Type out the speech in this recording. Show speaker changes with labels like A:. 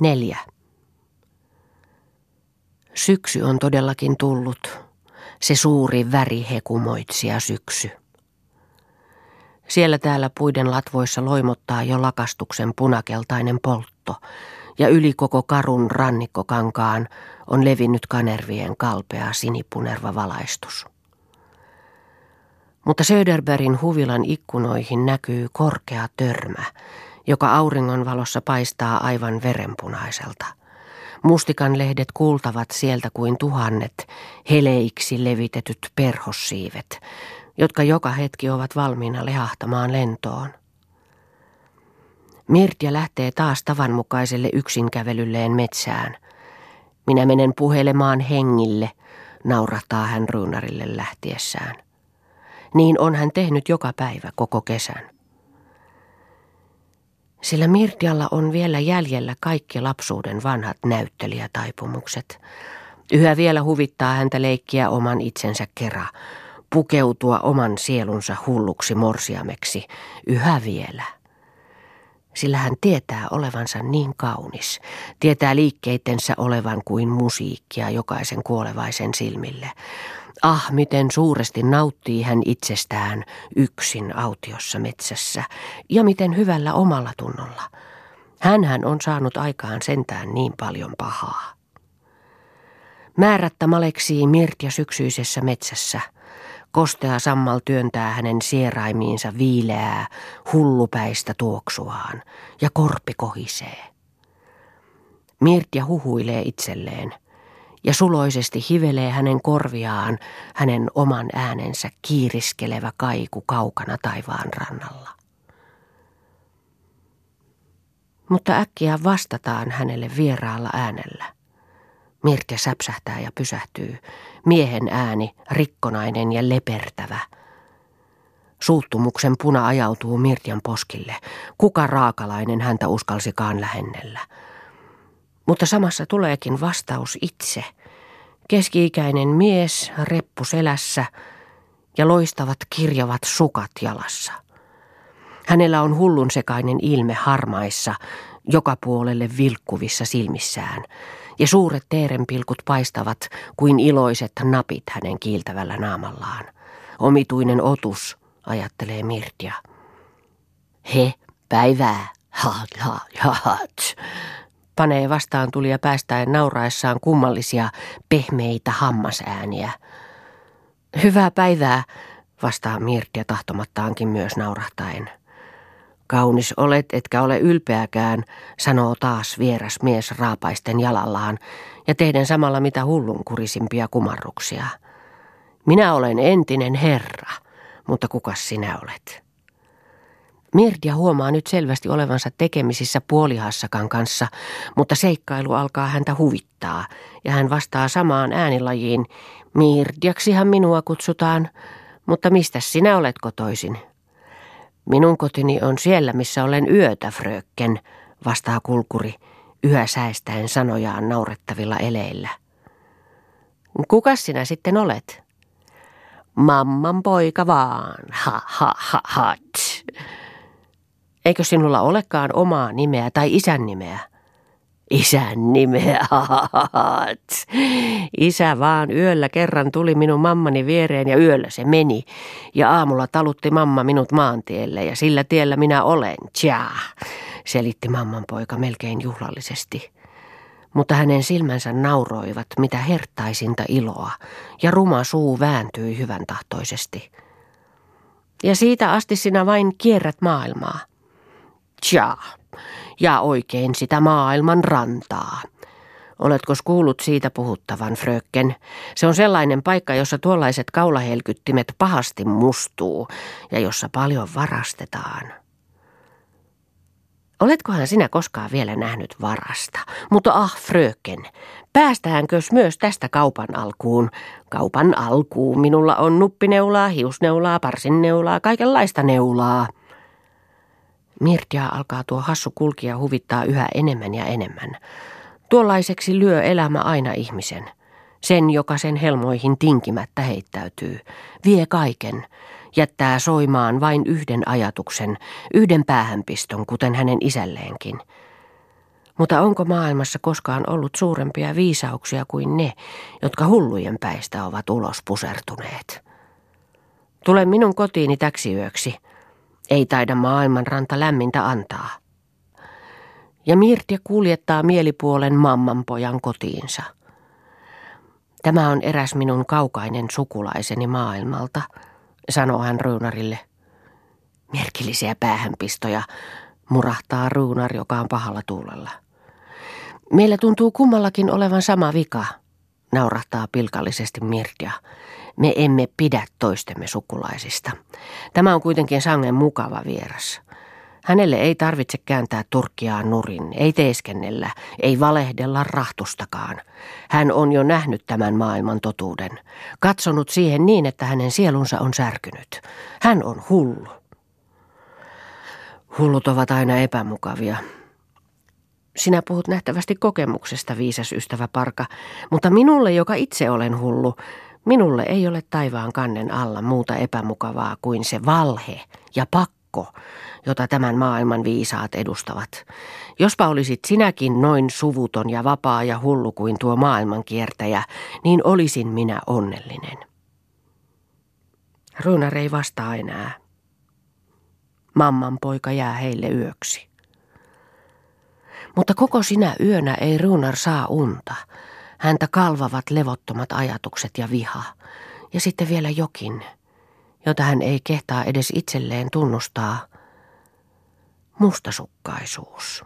A: Neljä. Syksy on todellakin tullut, se suuri värihekumoitsija syksy. Siellä täällä puiden latvoissa loimottaa jo lakastuksen punakeltainen poltto, ja yli koko karun rannikkokankaan on levinnyt kanervien kalpea sinipunerva valaistus. Mutta Söderbergin huvilan ikkunoihin näkyy korkea törmä, joka auringon valossa paistaa aivan verenpunaiselta. Mustikan lehdet kuultavat sieltä kuin tuhannet heleiksi levitetyt perhossiivet, jotka joka hetki ovat valmiina lehahtamaan lentoon. Mirtja lähtee taas tavanmukaiselle yksinkävelylleen metsään. Minä menen puhelemaan hengille, naurahtaa hän ruunarille lähtiessään. Niin on hän tehnyt joka päivä koko kesän. Sillä Mirtialla on vielä jäljellä kaikki lapsuuden vanhat näyttelijätaipumukset. Yhä vielä huvittaa häntä leikkiä oman itsensä kera, pukeutua oman sielunsa hulluksi morsiameksi, yhä vielä. Sillä hän tietää olevansa niin kaunis, tietää liikkeitensä olevan kuin musiikkia jokaisen kuolevaisen silmille. Ah, miten suuresti nauttii hän itsestään yksin autiossa metsässä ja miten hyvällä omalla tunnolla. Hänhän on saanut aikaan sentään niin paljon pahaa. Määrättä maleksii Mirtja syksyisessä metsässä. Kostea sammal työntää hänen sieraimiinsa viileää, hullupäistä tuoksuaan ja korpi kohisee. Mirtja huhuilee itselleen – ja suloisesti hivelee hänen korviaan hänen oman äänensä kiiriskelevä kaiku kaukana taivaan rannalla. Mutta äkkiä vastataan hänelle vieraalla äänellä. Mirke säpsähtää ja pysähtyy. Miehen ääni, rikkonainen ja lepertävä. Suuttumuksen puna ajautuu Mirtian poskille. Kuka raakalainen häntä uskalsikaan lähennellä? Mutta samassa tuleekin vastaus itse. Keski-ikäinen mies, reppu selässä ja loistavat kirjavat sukat jalassa. Hänellä on hullun sekainen ilme harmaissa, joka puolelle vilkkuvissa silmissään, ja suuret teerenpilkut paistavat kuin iloiset napit hänen kiiltävällä naamallaan. Omituinen otus, ajattelee Mirtia. He, päivää, ha, ha, ha, ha panee vastaan tuli ja päästäen nauraessaan kummallisia pehmeitä hammasääniä. Hyvää päivää, vastaa Mirtia tahtomattaankin myös naurahtaen. Kaunis olet, etkä ole ylpeäkään, sanoo taas vieras mies raapaisten jalallaan ja tehden samalla mitä hullunkurisimpia kumarruksia. Minä olen entinen herra, mutta kukas sinä olet? Mirdia huomaa nyt selvästi olevansa tekemisissä puolihassakan kanssa, mutta seikkailu alkaa häntä huvittaa ja hän vastaa samaan äänilajiin. Mirdiaksihan minua kutsutaan, mutta mistä sinä olet kotoisin? Minun kotini on siellä, missä olen yötä, fröken, vastaa kulkuri, yhä säistäen sanojaan naurettavilla eleillä. Kuka sinä sitten olet? Mamman poika vaan, ha ha ha ha. Eikö sinulla olekaan omaa nimeä tai isän nimeä? Isän nimeä, Isä vaan yöllä kerran tuli minun mammani viereen ja yöllä se meni. Ja aamulla talutti mamma minut maantielle ja sillä tiellä minä olen, tja, selitti mamman poika melkein juhlallisesti. Mutta hänen silmänsä nauroivat mitä hertaisinta iloa ja ruma suu vääntyi hyvän tahtoisesti. Ja siitä asti sinä vain kierrät maailmaa. Tja, ja oikein sitä maailman rantaa. Oletko kuullut siitä puhuttavan, fröken? Se on sellainen paikka, jossa tuollaiset kaulahelkyttimet pahasti mustuu ja jossa paljon varastetaan. Oletkohan sinä koskaan vielä nähnyt varasta? Mutta ah, fröken, päästäänkös myös tästä kaupan alkuun? Kaupan alkuun minulla on nuppineulaa, hiusneulaa, parsinneulaa, kaikenlaista neulaa. Mirtia alkaa tuo hassu kulkija huvittaa yhä enemmän ja enemmän. Tuollaiseksi lyö elämä aina ihmisen. Sen, joka sen helmoihin tinkimättä heittäytyy. Vie kaiken. Jättää soimaan vain yhden ajatuksen, yhden päähänpiston, kuten hänen isälleenkin. Mutta onko maailmassa koskaan ollut suurempia viisauksia kuin ne, jotka hullujen päistä ovat ulos pusertuneet? Tule minun kotiini täksi yöksi. Ei taida maailman ranta lämmintä antaa. Ja Mirtja kuljettaa mielipuolen mammanpojan kotiinsa. Tämä on eräs minun kaukainen sukulaiseni maailmalta, sanoo hän Ruunarille. Merkillisiä päähänpistoja, murahtaa Ruunar, joka on pahalla tuulella. Meillä tuntuu kummallakin olevan sama vika, naurahtaa pilkallisesti Mirja. Me emme pidä toistemme sukulaisista. Tämä on kuitenkin sangen mukava vieras. Hänelle ei tarvitse kääntää turkkiaan nurin, ei teeskennellä, ei valehdella rahtustakaan. Hän on jo nähnyt tämän maailman totuuden, katsonut siihen niin, että hänen sielunsa on särkynyt. Hän on hullu. Hullut ovat aina epämukavia. Sinä puhut nähtävästi kokemuksesta, viisas ystävä Parka, mutta minulle, joka itse olen hullu, minulle ei ole taivaan kannen alla muuta epämukavaa kuin se valhe ja pakko, jota tämän maailman viisaat edustavat. Jospa olisit sinäkin noin suvuton ja vapaa ja hullu kuin tuo maailmankiertäjä, niin olisin minä onnellinen. Runar ei vastaa enää. Mamman poika jää heille yöksi. Mutta koko sinä yönä ei Runar saa unta. Häntä kalvavat levottomat ajatukset ja viha. Ja sitten vielä jokin, jota hän ei kehtaa edes itselleen tunnustaa. Mustasukkaisuus.